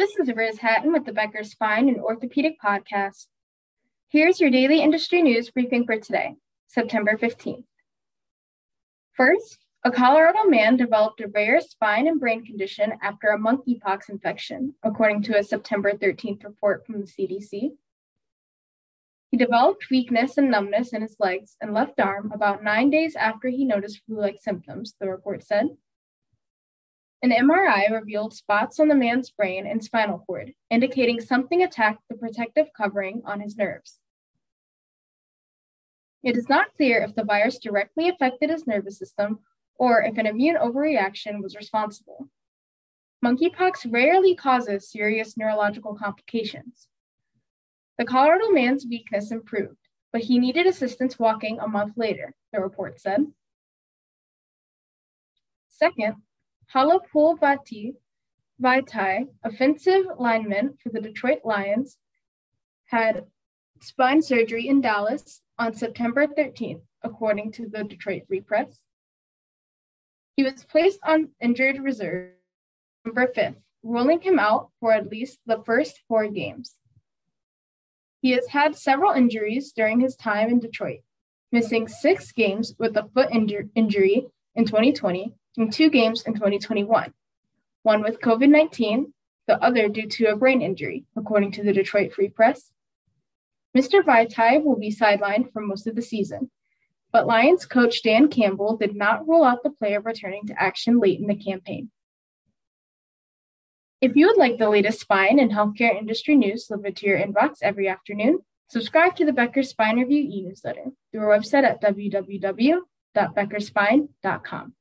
This is Riz Hatton with the Becker Spine and Orthopedic Podcast. Here's your daily industry news briefing for today, September 15th. First, a Colorado man developed a rare spine and brain condition after a monkeypox infection, according to a September 13th report from the CDC. He developed weakness and numbness in his legs and left arm about nine days after he noticed flu like symptoms, the report said. An MRI revealed spots on the man's brain and spinal cord, indicating something attacked the protective covering on his nerves. It is not clear if the virus directly affected his nervous system or if an immune overreaction was responsible. Monkeypox rarely causes serious neurological complications. The Colorado man's weakness improved, but he needed assistance walking a month later, the report said. Second, Halapoulivaati Vaitai, offensive lineman for the Detroit Lions, had spine surgery in Dallas on September 13th, according to the Detroit Free Press. He was placed on injured reserve November 5th, ruling him out for at least the first four games. He has had several injuries during his time in Detroit, missing six games with a foot inju- injury in 2020 and two games in 2021, one with COVID 19, the other due to a brain injury, according to the Detroit Free Press. Mr. Vaitai will be sidelined for most of the season, but Lions coach Dan Campbell did not rule out the player returning to action late in the campaign. If you would like the latest spine and healthcare industry news delivered to your inbox every afternoon, subscribe to the Becker Spine Review e newsletter through our website at www.beckerspine.com.